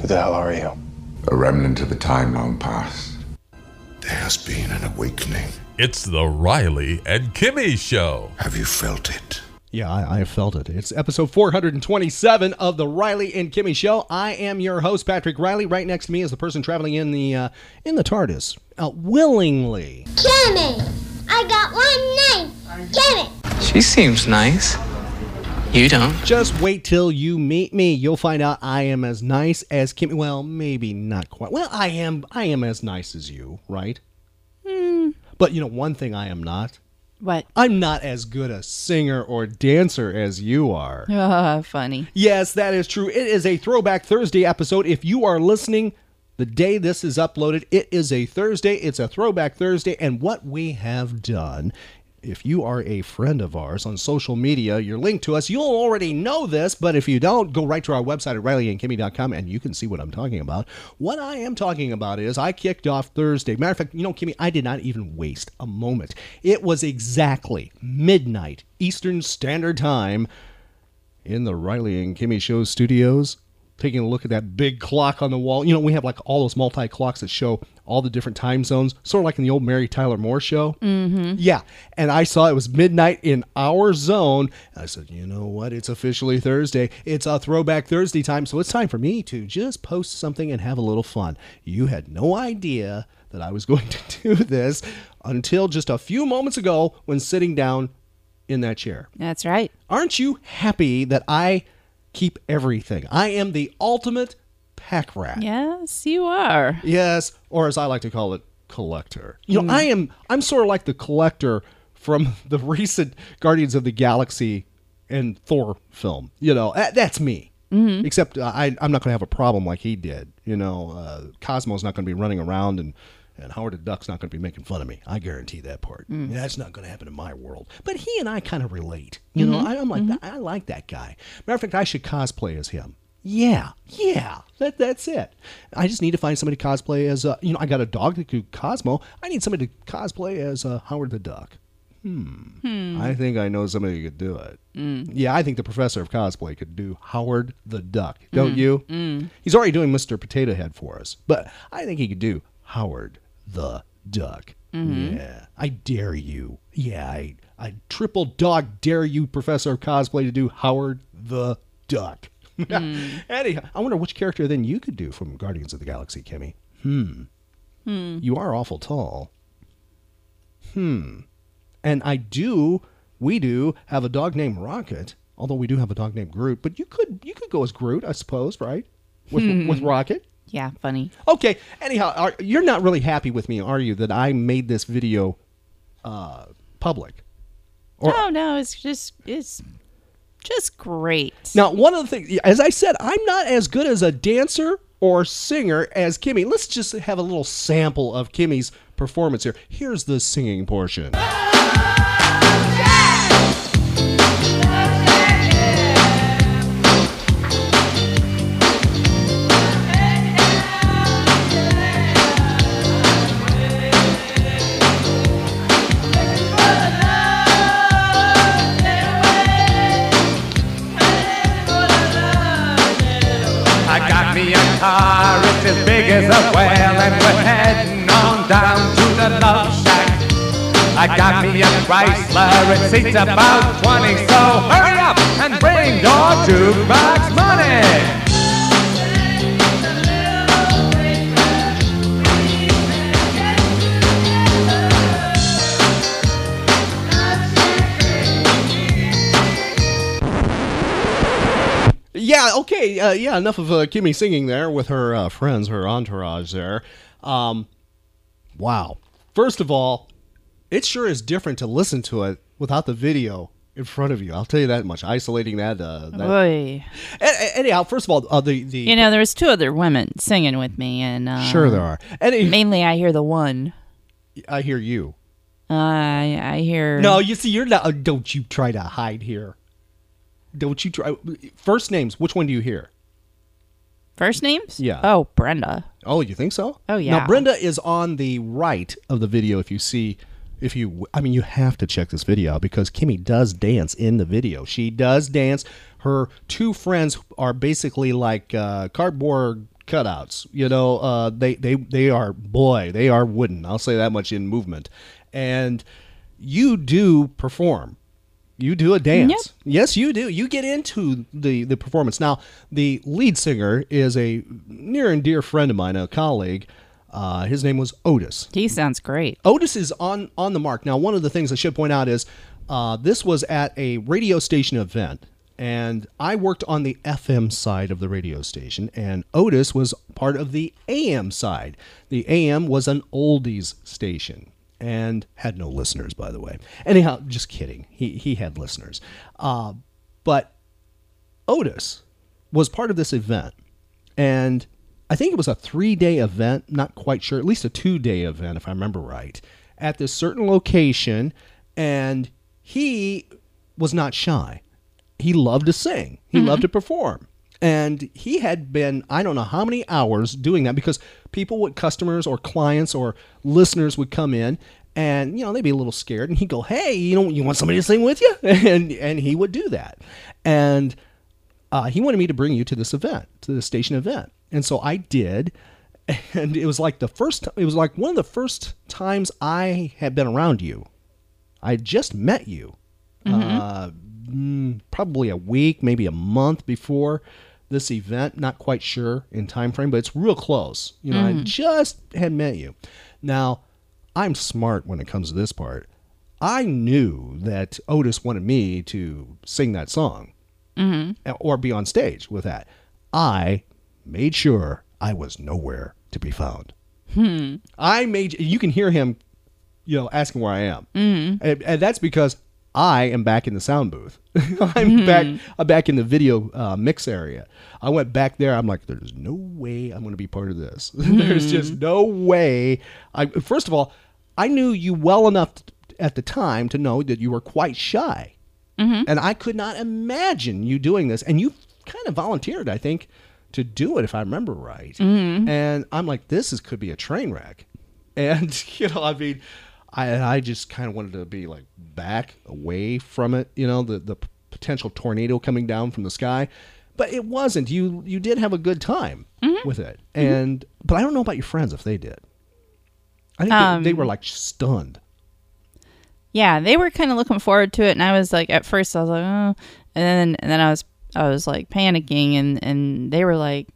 Who the hell are you? A remnant of a time long past. There has been an awakening. It's the Riley and Kimmy Show. Have you felt it? Yeah, I, I have felt it. It's episode 427 of the Riley and Kimmy Show. I am your host, Patrick Riley. Right next to me is the person traveling in the uh, in the TARDIS, uh, willingly. Kimmy, I got one name. Kimmy. She seems nice. You don't. Just wait till you meet me. You'll find out I am as nice as Kimmy. Well, maybe not quite. Well, I am. I am as nice as you, right? Hmm. But you know, one thing I am not. What? I'm not as good a singer or dancer as you are. Oh, funny. Yes, that is true. It is a Throwback Thursday episode. If you are listening the day this is uploaded, it is a Thursday. It's a Throwback Thursday. And what we have done, if you are a friend of ours on social media, you're linked to us, you'll already know this. But if you don't, go right to our website at rileyandkimmy.com and you can see what I'm talking about. What I am talking about is I kicked off Thursday. Matter of fact, you know, Kimmy, I did not even waste a moment. It was exactly midnight Eastern Standard Time in the Riley and Kimmy Show studios, taking a look at that big clock on the wall. You know, we have like all those multi clocks that show all the different time zones, sort of like in the old Mary Tyler Moore show. Mm-hmm. Yeah. And I saw it was midnight in our zone. I said, you know what? It's officially Thursday. It's a throwback Thursday time. So it's time for me to just post something and have a little fun. You had no idea that I was going to do this until just a few moments ago when sitting down in that chair. That's right. Aren't you happy that I keep everything? I am the ultimate pack rat. Yes, you are. Yes, or as I like to call it, collector. You know, hmm. I am I'm sort of like the collector from the recent Guardians of the Galaxy and Thor film. You know, that, that's me. Mm-hmm. Except uh, I, I'm not going to have a problem like he did. You know, uh, Cosmo's not going to be running around and and Howard the Duck's not going to be making fun of me. I guarantee that part. Mm. That's not going to happen in my world. But he and I kind of relate. You mm-hmm. know, I, I'm like mm-hmm. I like that guy. Matter of fact, I should cosplay as him. Yeah, yeah, that that's it. I just need to find somebody to cosplay as uh, you know. I got a dog that could Cosmo. I need somebody to cosplay as uh, Howard the Duck. Hmm. I think I know somebody who could do it. Yeah, I think the professor of cosplay could do Howard the Duck. Don't you? He's already doing Mr. Potato Head for us, but I think he could do Howard the Duck. Yeah, I dare you. Yeah, I, I triple dog dare you, Professor of Cosplay, to do Howard the Duck. Anyhow, I wonder which character then you could do from Guardians of the Galaxy, Kimmy. Hmm. Hmm. You are awful tall. Hmm. And I do, we do have a dog named Rocket. Although we do have a dog named Groot, but you could you could go as Groot, I suppose, right? With with Rocket. Yeah, funny. Okay. Anyhow, are, you're not really happy with me, are you? That I made this video uh, public. Or- oh no, it's just it's just great. Now, one of the things, as I said, I'm not as good as a dancer or singer as Kimmy. Let's just have a little sample of Kimmy's performance here. Here's the singing portion. Big a whale, and we're heading on down to the love shack. I got me a Chrysler, it seats about 20, so hurry up and bring your jukebox money. Yeah, okay. Uh, yeah, enough of uh, Kimmy singing there with her uh, friends, her entourage there. Um, wow. First of all, it sure is different to listen to it without the video in front of you. I'll tell you that much. Isolating that. Uh, that. Boy. A- a- anyhow, first of all, uh, the the You know, there's two other women singing with me, and uh, sure there are. Any, Mainly, I hear the one. I hear you. Uh, I I hear. No, you see, you're not. uh, Don't you try to hide here. Don't you try. First names. Which one do you hear? First names? Yeah. Oh, Brenda. Oh, you think so? Oh, yeah. Now Brenda is on the right of the video. If you see, if you, I mean, you have to check this video out because Kimmy does dance in the video. She does dance. Her two friends are basically like uh, cardboard cutouts. You know, uh, they they they are boy, they are wooden. I'll say that much in movement. And you do perform. You do a dance. Yes, you do. You get into the the performance. Now, the lead singer is a near and dear friend of mine, a colleague. Uh, his name was Otis. He sounds great. Otis is on on the mark. Now, one of the things I should point out is uh, this was at a radio station event, and I worked on the FM side of the radio station, and Otis was part of the AM side. The AM was an oldies station and had no listeners, by the way. Anyhow, just kidding. He he had listeners, uh, but Otis was part of this event, and I think it was a three day event, not quite sure, at least a two day event, if I remember right, at this certain location. And he was not shy. He loved to sing, he loved to perform. And he had been, I don't know how many hours doing that because people would, customers or clients or listeners would come in and, you know, they'd be a little scared. And he'd go, Hey, you know, you want somebody to sing with you? And, and he would do that. And uh, he wanted me to bring you to this event, to the station event. And so I did. And it was like the first, it was like one of the first times I had been around you. I had just met you, uh, mm, probably a week, maybe a month before this event. Not quite sure in time frame, but it's real close. You know, I mm. just had met you. Now, I'm smart when it comes to this part. I knew that Otis wanted me to sing that song mm-hmm. uh, or be on stage with that. I made sure I was nowhere to be found. Hmm. I made you can hear him, you know, asking where I am, mm-hmm. and, and that's because I am back in the sound booth. I'm mm-hmm. back. I'm back in the video uh, mix area. I went back there. I'm like, there's no way I'm going to be part of this. there's just mm-hmm. no way. I first of all, I knew you well enough t- at the time to know that you were quite shy. Mm-hmm. And I could not imagine you doing this. And you kind of volunteered, I think, to do it, if I remember right. And I'm like, this is could be a train wreck. And, you know, I mean, I, I just kind of wanted to be like back away from it, you know, the, the potential tornado coming down from the sky. But it wasn't. You you did have a good time mm-hmm. with it. Mm-hmm. And but I don't know about your friends if they did. I think they, they were um, like stunned. Yeah, they were kind of looking forward to it, and I was like, at first, I was like, oh, and then and then I was I was like panicking, and and they were like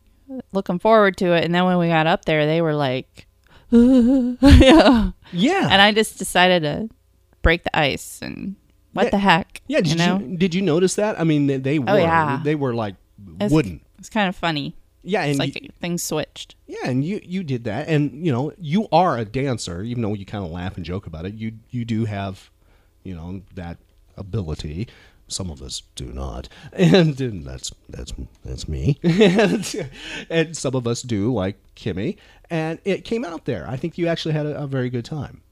looking forward to it, and then when we got up there, they were like, yeah, Yeah. and I just decided to break the ice and what Yeah. the heck, Yeah, did you, know? did you notice that? I mean, they, they oh, were Oh, yeah. they were like It's- wooden. It's kind of funny. Yeah, and It's like you- things switched. yeah, and you you did that, and you know you are a dancer, even though you kind of laugh and joke about it. You you do have, you know, that ability. Some of us do not, and, and that's that's that's me. and, and some of us do, like Kimmy, and it came out there. I think you actually had a, a very good time.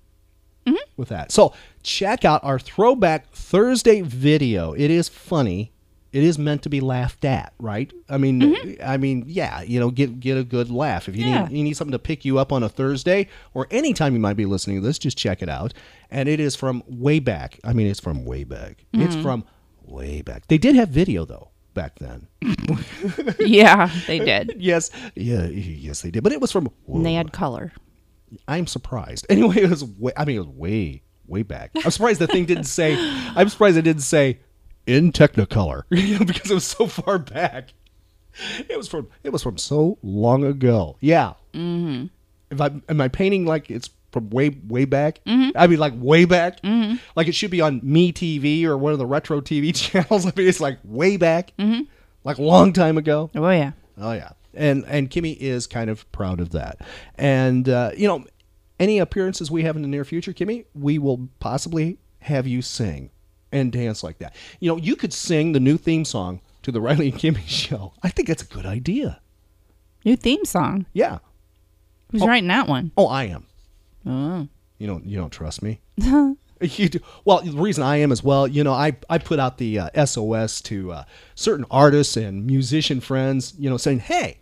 Mm-hmm. with that. So check out our throwback Thursday video. It is funny. It is meant to be laughed at, right? I mean, mm-hmm. I mean, yeah, you know, get get a good laugh. If you Yeah. need you need something to pick you up on a Thursday or anytime you might be listening to this, just check it out. And it is from way back. I mean, it's from way back. It's mm-hmm. from way back. They did have video though back then. yeah, they did. yes, yeah, yes, they did. But it was from. And they had color. I'm surprised. Anyway, it was. Way, I mean, it was way, way back. I'm surprised the thing didn't say. I'm surprised it didn't say in Technicolor you know, because it was so far back. It was from. It was from so long ago. Yeah. Mm-hmm. If I am I painting like it's from way way back? Mm-hmm. I mean, like way back. Mm-hmm. Like it should be on Me TV or one of the retro TV channels. I mean, it's like way back. Mm-hmm. Like a long time ago. Oh yeah. Oh yeah, and and Kimmy is kind of proud of that. And uh, you know, any appearances we have in the near future, Kimmy, we will possibly have you sing. and dance like that. You know, you could sing the new theme song to the Riley and Kimmy show. I think that's a good idea. New theme song. Yeah. Who's writing that one? Oh, I am. Oh. You don't you don't trust me? You do. Well, the reason I am as well, you know, I, I put out the uh, SOS to uh, certain artists and musician friends, you know, saying, hey,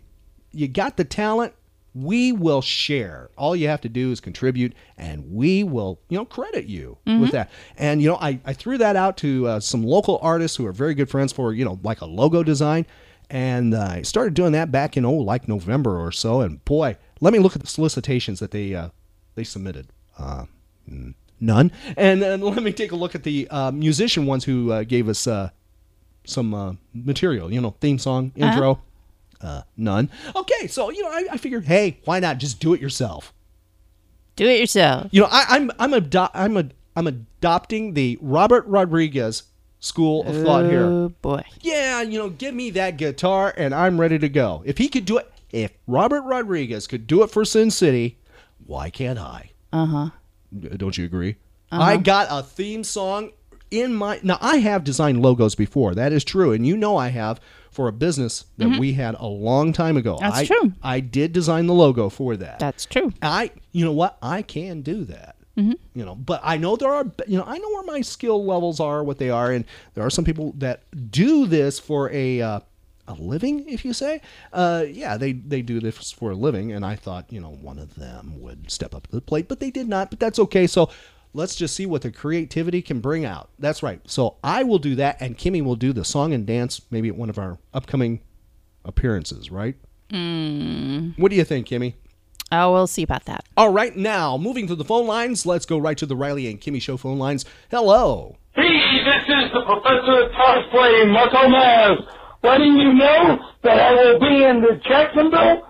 you got the talent. We will share. All you have to do is contribute, and we will, you know, credit you with that. And, you know, I, I threw that out to uh, some local artists who are very good friends for, you know, like a logo design. And uh, I started doing that back in, oh, like November or so. And boy, let me look at the solicitations that they, uh, they submitted. Uh, none. And then let me take a look at the uh, musician ones who uh, gave us uh, some uh, material, you know, theme song, intro. uh none. Okay, so, you know, I, I figured, hey, why not just do it yourself? Do it yourself. You know, I, I'm I'm ado- I'm a, I'm adopting the Robert Rodriguez school of thought here. Oh boy. Yeah, you know, give me that guitar and I'm ready to go. If he could do it, if Robert Rodriguez could do it for Sin City, why can't I? Uh huh. Don't you agree? I got a theme song in my. Now, I have designed logos before. That is true. And you know I have for a business that we had a long time ago. That's I, true. I did design the logo for that. That's true. I, you know what? I can do that. You know, but I know there are, you know, I know where my skill levels are, what they are, and there are some people that do this for a uh, a living, if you say. Uh, yeah, they they do this for a living, and I thought, you know, one of them would step up to the plate, but they did not. But that's okay. So let's just see what the creativity can bring out. That's right. So I will do that, and Kimmy will do the song and dance, maybe at one of our upcoming appearances. Right? Mm. What do you think, Kimmy? Oh, we'll see about that. All right, now moving to the phone lines, let's go right to the Riley and Kimmy show phone lines. Hello. Hey, this is the Professor of Cosplay, Marco Maz. Letting you know that I will be in the Jacksonville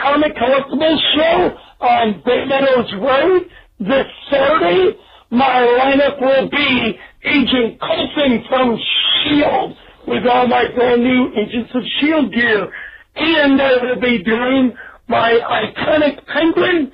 Comic Collectibles Show on Bay Meadows Road this Saturday. My lineup will be Agent Coulson from S.H.I.E.L.D. with all my brand new Agents of S.H.I.E.L.D. gear. And I will be doing my iconic penguin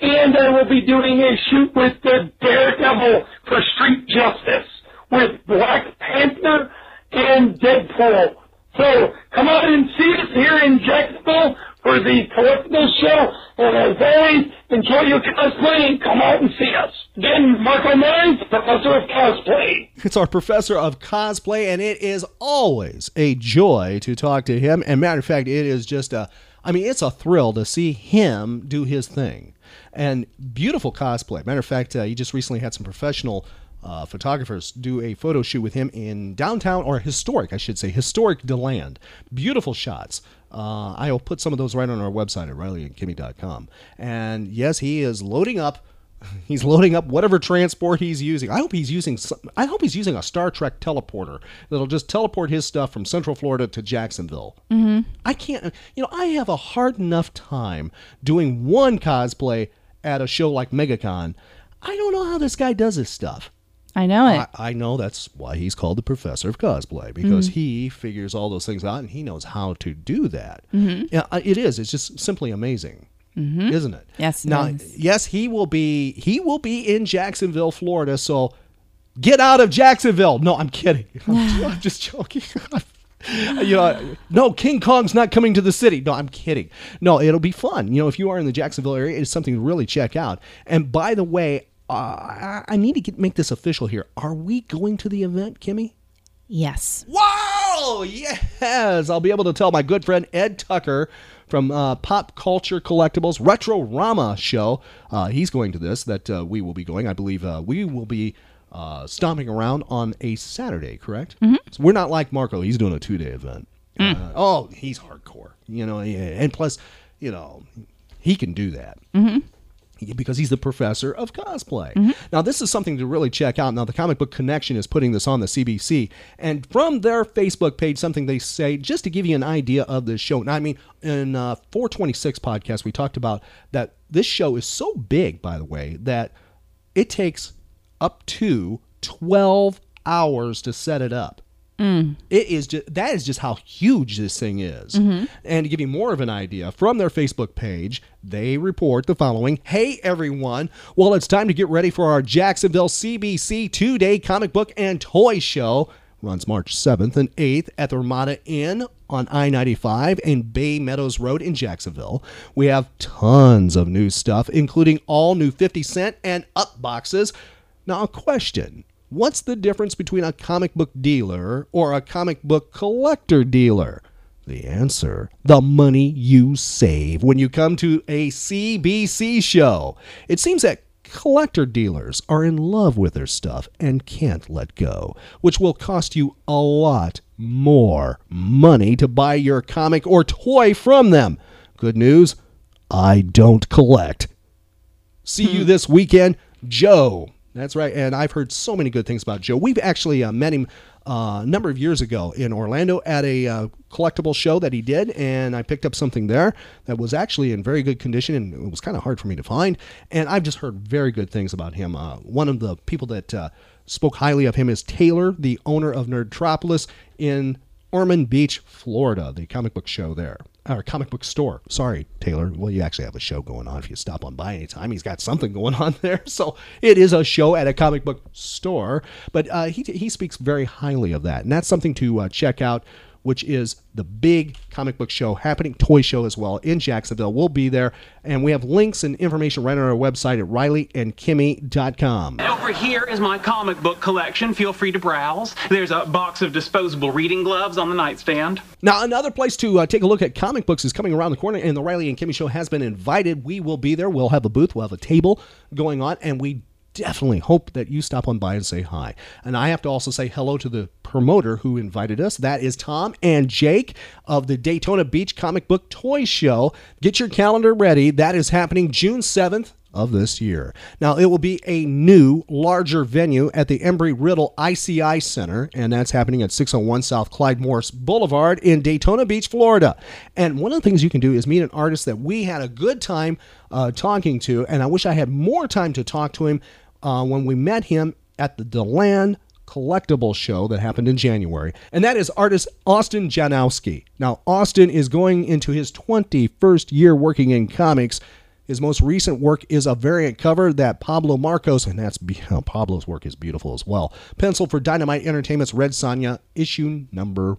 and I will be doing a shoot with the Daredevil for Street Justice with Black Panther and Deadpool. So come out and see us here in Jacksonville for the collectibles show. And as always, enjoy your cosplay and come out and see us. Again, Marco Mines, Professor of Cosplay. It's our professor of cosplay, and it is always a joy to talk to him. And matter of fact, it is just a, I mean, it's a thrill to see him do his thing. And beautiful cosplay. Matter of fact, uh, he just recently had some professional uh, photographers do a photo shoot with him in downtown, or historic, I should say, historic DeLand. Beautiful shots. Uh, I will put some of those right on our website at rileyandkimmy.com. And yes, he is loading up. He's loading up whatever transport he's using. I hope he's using. some- I hope he's using a Star Trek teleporter that'll just teleport his stuff from Central Florida to Jacksonville. Mm-hmm. I can't. You know, I have a hard enough time doing one cosplay at a show like MegaCon. I don't know how this guy does his stuff. I know it. I, I know that's why he's called the professor of cosplay because he figures all those things out and he knows how to do that. Yeah, uh, it is. It's just simply amazing, isn't it? Yes, it Now, is. yes, he will be. He will be in Jacksonville, Florida. So get out of Jacksonville. No, I'm kidding. I'm, I'm just joking. you know, no, King Kong's not coming to the city. No, I'm kidding. No, it'll be fun. You know, if you are in the Jacksonville area, it's something to really check out. And by the way, uh, I, need to get, make this official here. Are we going to the event, Kimmy? yes. Wow! Yes! I'll be able to tell my good friend Ed Tucker from uh, Pop Culture Collectibles Retro Rama show. Uh, he's going to this, that uh, we will be going. I believe uh, we will be uh, stomping around on a Saturday, correct? Mm-hmm. So we're not like Marco. He's doing a two day event. Uh, oh, he's hardcore. You know, yeah. and plus, you know, he can do that because he's the professor of cosplay. Now, this is something to really check out. Now, the Comic Book Connection is putting this on the CBC, and from their Facebook page, something they say just to give you an idea of this show. Now, I mean, in uh, 426 podcast, we talked about that this show is so big, by the way, that it takes up to 12 hours to set it up. Mm. It is just that is just how huge this thing is. Mhm. And to give you more of an idea, from their Facebook page, they report the following Hey everyone, well, it's time to get ready for our Jacksonville CBC two day comic book and toy show. Runs March 7th and 8th at the Ramada Inn on I 95 and Bay Meadows Road in Jacksonville. We have tons of new stuff, including all new 50 cent and up boxes. Now, a question What's the difference between a comic book dealer or a comic book collector dealer? The answer the money you save when you come to a CBC show. It seems that collector dealers are in love with their stuff and can't let go, which will cost you a lot more money to buy your comic or toy from them. Good news I don't collect. See you hmm. this weekend, Joe. That's right. And I've heard so many good things about Joe. We've actually uh, met him uh, a number of years ago in Orlando at a uh, collectible show that he did, and I picked up something there that was actually in very good condition, and it was kind of hard for me to find. And I've just heard very good things about him. Uh, one of the people that uh, spoke highly of him is Taylor, the owner of Nerdtropolis in Ormond Beach, Florida, the comic book show there. Or comic book store. Sorry, Taylor. Well, you actually have a show going on if you stop on by anytime. He's got something going on there. So it is a show at a comic book store. But uh, he, he speaks very highly of that. And that's something to uh, check out, which is the big comic book show happening, toy show as well in Jacksonville. We'll be there. And we have links and information right on our website at rileyandkimmy.com. Over here is my comic book collection. Feel free to browse. There's a box of disposable reading gloves on the nightstand. Now, another place to uh, take a look at comic books is coming around the corner, and the Riley and Kimmy Show has been invited. We will be there. We'll have a booth, we'll have a table going on, and we definitely hope that you stop on by and say hi. And I have to also say hello to the promoter who invited us. That is Tom and Jake of the Daytona Beach Comic Book Toy Show. Get your calendar ready. That is happening June 7th of this year. Now, it will be a new, larger venue at the Embry Riddle ICI Center, and that's happening at 601 South Clyde Morris Boulevard in Daytona Beach, Florida. And one of the things you can do is meet an artist that we had a good time uh, talking to, and I wish I had more time to talk to him uh, when we met him at the Deland collectible show that happened in January, and that is artist Austin Janowsky. Now, Austin is going into his 21st year working in comics. His most recent work is a variant cover that Pablo Marcos, and that's Pablo's work is beautiful as well. Pencil for Dynamite Entertainment's Red Sonja, issue number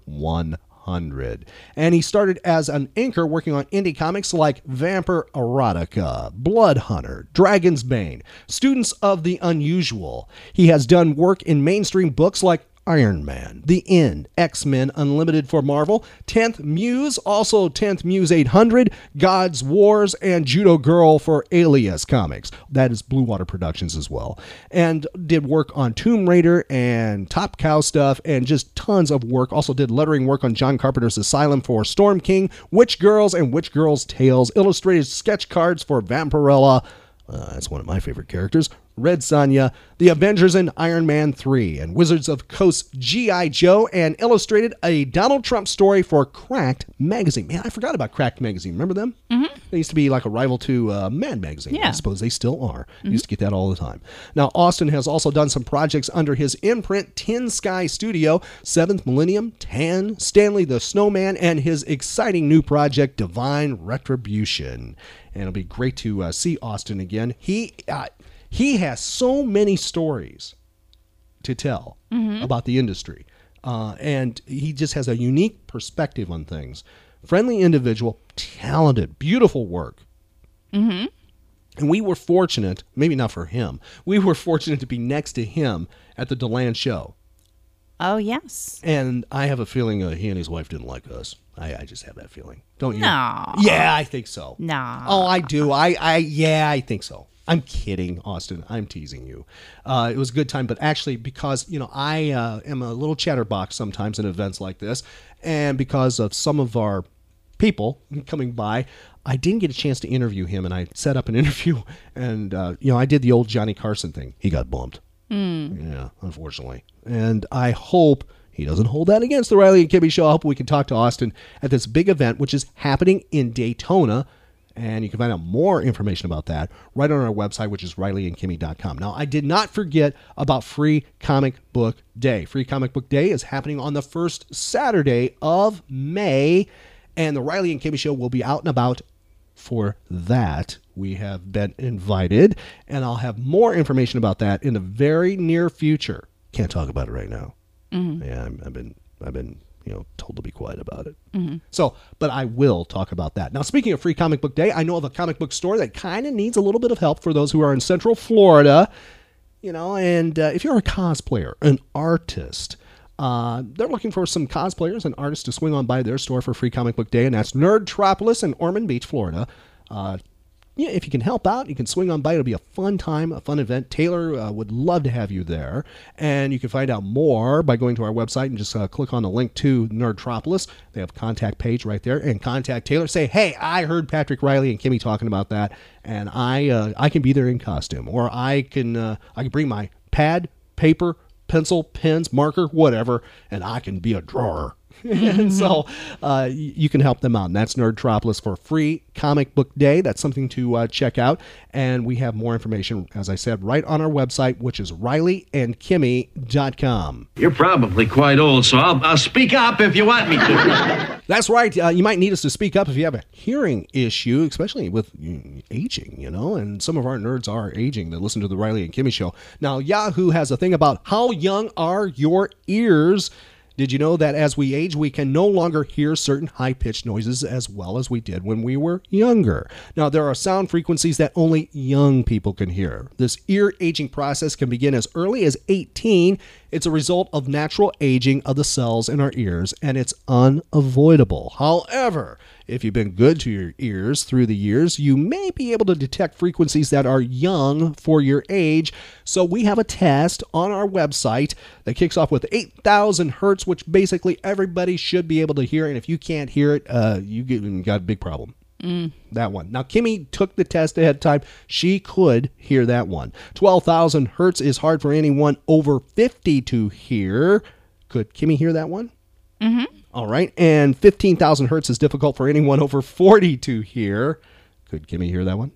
100. And he started as an inker working on indie comics like Vampire Erotica, Blood Hunter, Dragon's Bane, Students of the Unusual. He has done work in mainstream books like Iron Man, The End, X Men Unlimited for Marvel, 10th Muse, also 10th Muse 800, God's Wars, and Judo Girl for Alias Comics. That is Blue Water Productions as well. And did work on Tomb Raider and Top Cow stuff and just tons of work. Also did lettering work on John Carpenter's Asylum for Storm King, Witch Girls, and Witch Girls Tales, illustrated sketch cards for Vampirella. Uh, that's one of my favorite characters. Red Sonja, The Avengers and Iron Man 3, and Wizards of Coast G.I. Joe, and illustrated a Donald Trump story for Cracked Magazine. Man, I forgot about Cracked Magazine. Remember them? Mm-hmm. They used to be like a rival to uh, Mad Magazine. Yeah. I suppose they still are. Used to get that all the time. Now, Austin has also done some projects under his imprint, Tin Sky Studio, Seventh Millennium, Tan, Stanley the Snowman, and his exciting new project, Divine Retribution. And it'll be great to uh, see Austin again. He. Uh, he has so many stories to tell Mhm. about the industry. Uh, and he just has a unique perspective on things. Friendly individual, talented, beautiful work. Mm-hmm. And we were fortunate, maybe not for him, we were fortunate to be next to him at the Deland show. Oh yes. And I have a feeling uh, he and his wife didn't like us. I, I just have that feeling. Don't you? No. Yeah, I think so. No. Oh, I do. I, I, yeah, I think so. I'm kidding, Austin. I'm teasing you. Uh, it was a good time, but actually, because you know, I uh, am a little chatterbox sometimes in events like this, and because of some of our people coming by, I didn't get a chance to interview him, and I set up an interview, and uh, you know, I did the old Johnny Carson thing. He got bumped. Mm. Yeah, unfortunately. And I hope he doesn't hold that against the Riley and Kimmy show. I hope we can talk to Austin at this big event, which is happening in Daytona. And you can find out more information about that right on our website, which is rileyandkimmy.com. Now, I did not forget about Free Comic Book Day. Free Comic Book Day is happening on the first Saturday of May, and the Riley and Kimmy Show will be out and about for that. We have been invited, and I'll have more information about that in the very near future. Can't talk about it right now. Mhm. Yeah, I've been I've been you know told to be quiet about it. Mhm. So, but I will talk about that. Now, speaking of Free Comic Book Day, I know of a comic book store that kind of needs a little bit of help for those who are in Central Florida. You know, and uh, if you're a cosplayer, an artist, uh, they're looking for some cosplayers and artists to swing on by their store for Free Comic Book Day, and that's Nerdtropolis in Ormond Beach, Florida. Uh, yeah, if you can help out, you can swing on by. It'll be a fun time, a fun event. Taylor uh, would love to have you there. And you can find out more by going to our website and just uh, click on the link to Nerdtropolis. They have contact page right there. And contact Taylor. Say, hey, I heard Patrick Riley and Kimmy talking about that, and I uh, I can be there in costume, or I can uh, I can bring my pad, paper, pencil, pens, marker, whatever, and I can be a drawer. and so uh, you can help them out. And that's Nerdtropolis for free comic book day. That's something to uh, check out. And we have more information, as I said, right on our website, which is rileyandkimmy.com. You're probably quite old, so I'll, I'll speak up if you want me to. That's right. Uh, you might need us to speak up if you have a hearing issue, especially with mm, aging, you know, and some of our nerds are aging that listen to the Riley and Kimmy show. Now, Yahoo has a thing about how young are your ears? Did you know that as we age, we can no longer hear certain high pitched noises as well as we did when we were younger? Now, there are sound frequencies that only young people can hear. This ear aging process can begin as early as 18. It's a result of natural aging of the cells in our ears, and it's unavoidable. However, if you've been good to your ears through the years, you may be able to detect frequencies that are young for your age. So we have a test on our website that kicks off with 8,000 hertz, which basically everybody should be able to hear. And if you can't hear it, uh, you get, you got a big problem. Mm. That one. Now, Kimmy took the test ahead of time. She could hear that one. 12,000 hertz is hard for anyone over 50 to hear. Could Kimmy hear that one? Mm-hmm. All right. And 15,000 hertz is difficult for anyone over 40 to hear. Could Kimmy hear that one?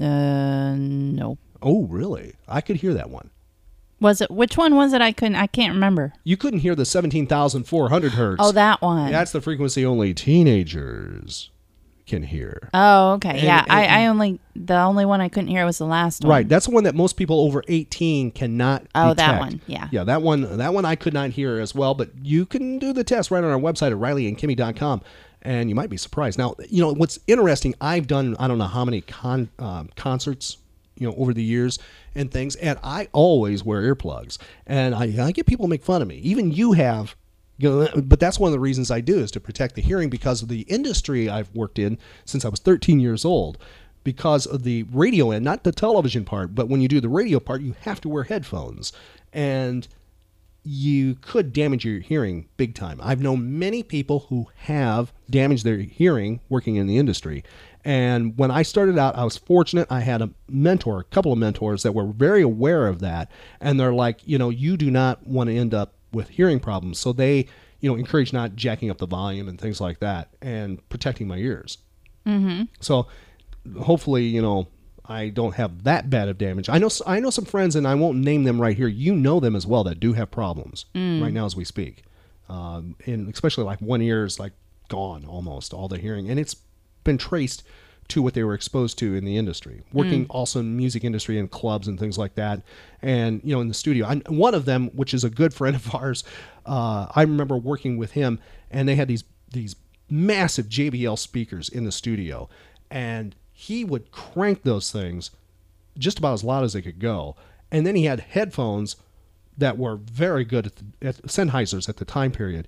Uh, no. Oh, really? I could hear that one. Was it which one was it? I couldn't. I can't remember. You couldn't hear the 17,400 hertz. Oh, that one. That's the frequency only teenagers can hear. Oh, okay. And- yeah, I, and- I only the only one I couldn't hear was the last one. Right, that's the one that most people over 18 cannot Oh, that one, yeah. Yeah, that one that one I could not hear as well, but you can do the test right on our website at rileyandkimmy.com and you might be surprised. Now, you know, what's interesting, I've done I don't know how many con, um, concerts you know over the years and things and I always wear earplugs and I, I get people make fun of me. Even you have you know, but that's one of the reasons I do is to protect the hearing because of the industry I've worked in since I was 13 years old. Because of the radio end, not the television part, but when you do the radio part, you have to wear headphones. And you could damage your hearing big time. I've known many people who have damaged their hearing working in the industry. And when I started out, I was fortunate. I had a mentor, a couple of mentors that were very aware of that. And they're like, you know, you do not want to end up with hearing problems. So they, you know, encourage not jacking up the volume and things like that and protecting my ears. Mm-hmm. So hopefully, you know, I don't have that bad of damage. I know I know some friends, and I won't name them right here. You know them as well that do have problems Mm. right now as we speak, um, and especially like one ear is like gone almost all the hearing, and it's been traced to what they were exposed to in the industry, working Mm. also in music industry and clubs and things like that, and you know in the studio. I, one of them, which is a good friend of ours, uh, I remember working with him, and they had these these massive JBL speakers in the studio, and he would crank those things just about as loud as they could go. And then he had headphones that were very good at, the, at Sennheisers at the time period,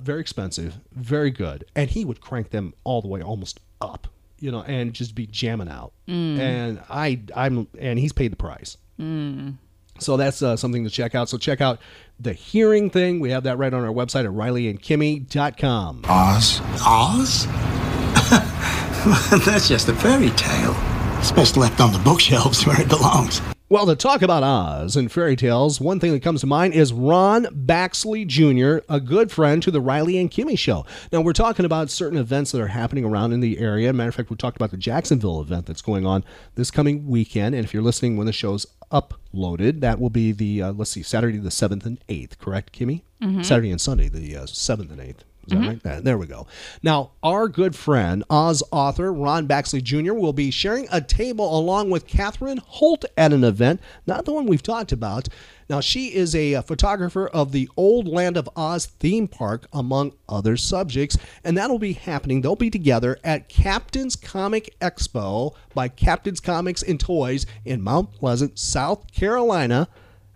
very expensive, very good, and he would crank them all the way almost up, you know, and just be jamming out. Mm. And I, I'm, and he's paid the price. Mm. So that's uh, something to check out. So check out the hearing thing. We have that right on our website at rileyandkimmy.com. Oz? Oz? That's just a fairy tale. It's best left on the bookshelves where it belongs. Well, to talk about Oz and fairy tales, one thing that comes to mind is Ron Baxley Jr., a good friend to the Riley and Kimmy show. Now, we're talking about certain events that are happening around in the area. Matter of fact, we talked about the Jacksonville event that's going on this coming weekend. And if you're listening when the show's uploaded, that will be the, uh, let's see, Saturday the 7th and 8th, correct, Kimmy? Mhm. Saturday and Sunday, the uh, 7th and 8th. Is that Mhm. right? There we go. Now, our good friend, Oz author Ron Baxley Jr., will be sharing a table along with Catherine Holt at an event, not the one we've talked about. Now, she is a, uh photographer of the Old Land of Oz theme park, among other subjects, and that'll be happening. They'll be together at Captain's Comic Expo by Captain's Comics and Toys in Mount Pleasant, South Carolina.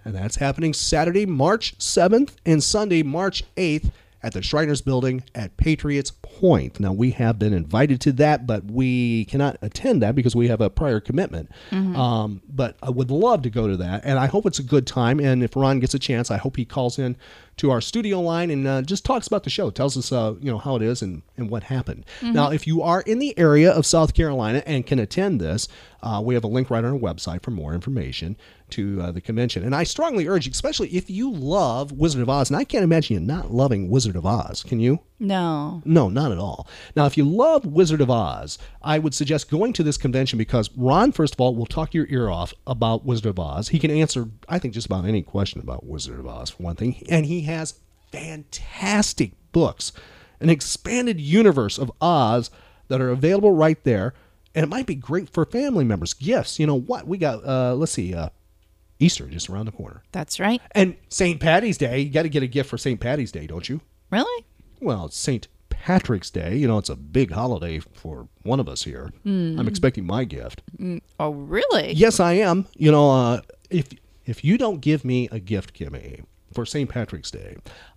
And that's happening Saturday, March 7th and Sunday, March 8th at the Shriners Building at Patriots Point. Now, we have been invited to that, but we cannot attend that because we have a prior commitment. Mhm. Um, but I would love to go to that, and I hope it's a good time. And if Ron gets a chance, I hope he calls in to our studio line and uh, just talks about the show, tells us uh, you know how it is and, and what happened. Mhm. Now, if you are in the area of South Carolina and can attend this, uh, we have a link right on our website for more information to uh, the convention. And I strongly urge, especially if you love Wizard of Oz, and I can't imagine you not loving Wizard of Oz. Can you? No. No, not at all. Now, if you love Wizard of Oz, I would suggest going to this convention because Ron, first of all, will talk your ear off about Wizard of Oz. He can answer, I think, just about any question about Wizard of Oz, for one thing. And he has fantastic books, an expanded universe of Oz that are available right there. And it might be great for family members. Gifts, you know what? We got, uh, let's see, uh, Easter just around the corner. That's right. And St. Patty's Day, you got to get a gift for St. Patty's Day, don't you? Really? Well, it's St. Patrick's Day. You know, it's a big holiday for one of us here. Hmm. I'm expecting my gift. Mm, Oh, really? Yes, I am. You know, uh, if if you don't give me a gift, Kimmy, for St. Patrick's Day,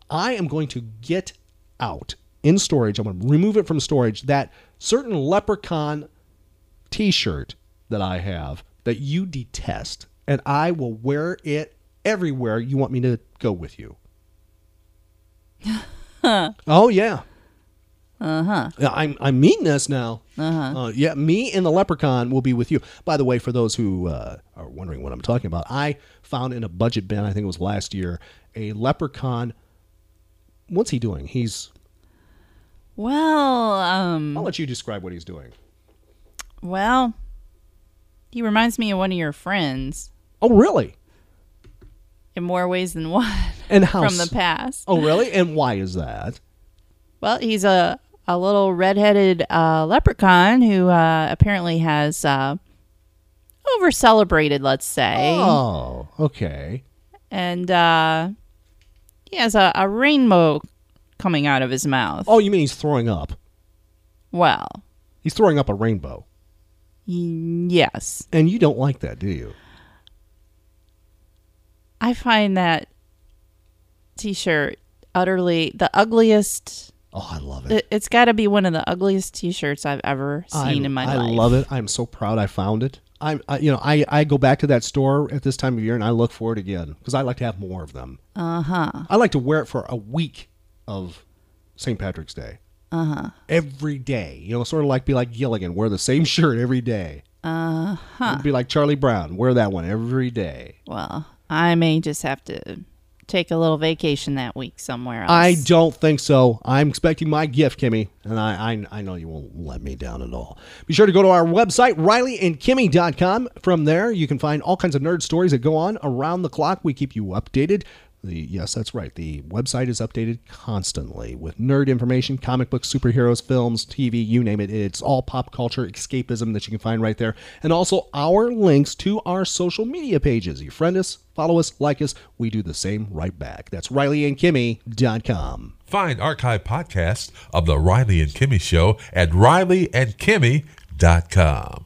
I am going to get out in storage. I'm going to remove it from storage that certain leprechaun T-shirt that I have that you detest, and I will wear it everywhere you want me to go with you. Oh yeah. Uh huh. I'm I'm meeting this now. Uh-huh. Uh, yeah, me and the leprechaun will be with you. By the way, for those who uh, are wondering what I'm talking about, I found in a budget bin, I think it was last year, a leprechaun. What's he doing? He's. Well, um, I'll let you describe what he's doing. well, he reminds me of one of your friends Oh, really? in more ways than one. And how from the past? Oh, really? And why is that? Well, he's a a little redheaded uh, leprechaun who uh, apparently has uh, over celebrated, let's say, Oh, okay. and uh, he has a, a rainbow coming out of his mouth. Oh, you mean he's throwing up? Well, He's throwing up a rainbow. yes, And you don't like that, do you? I find that T-shirt utterly the ugliest. Oh, I love it. It's got to be one of the ugliest T-shirts I've ever seen I, in my I life. I love it. I'm so proud I found it. I'm, I, you know, I, I go back to that store at this time of year and I look for it again because I like to have more of them. Uh huh. I like to wear it for a week of St. Patrick's Day Uh huh. every day. You know, sort of like be like Gilligan, wear the same shirt every day. Uh huh. Be like Charlie Brown, wear that one every day. Well, I may just have to take a little vacation that week somewhere else. I don't think so. I'm expecting my gift, Kimmy, and I, I I know you won't let me down at all. Be sure to go to our website, RileyandKimmy.com. From there, you can find all kinds of nerd stories that go on around the clock. We keep you updated. The yes, that's right. The website is updated constantly with nerd information, comic books, superheroes, films, TV, you name it. It's all pop culture escapism that you can find right there, and also our links to our social media pages. You friend us, follow us, like us. We do the same right back. That's RileyandKimmy.com. Find archive podcasts of The Riley and Kimmy Show at rileyandkimmy.com.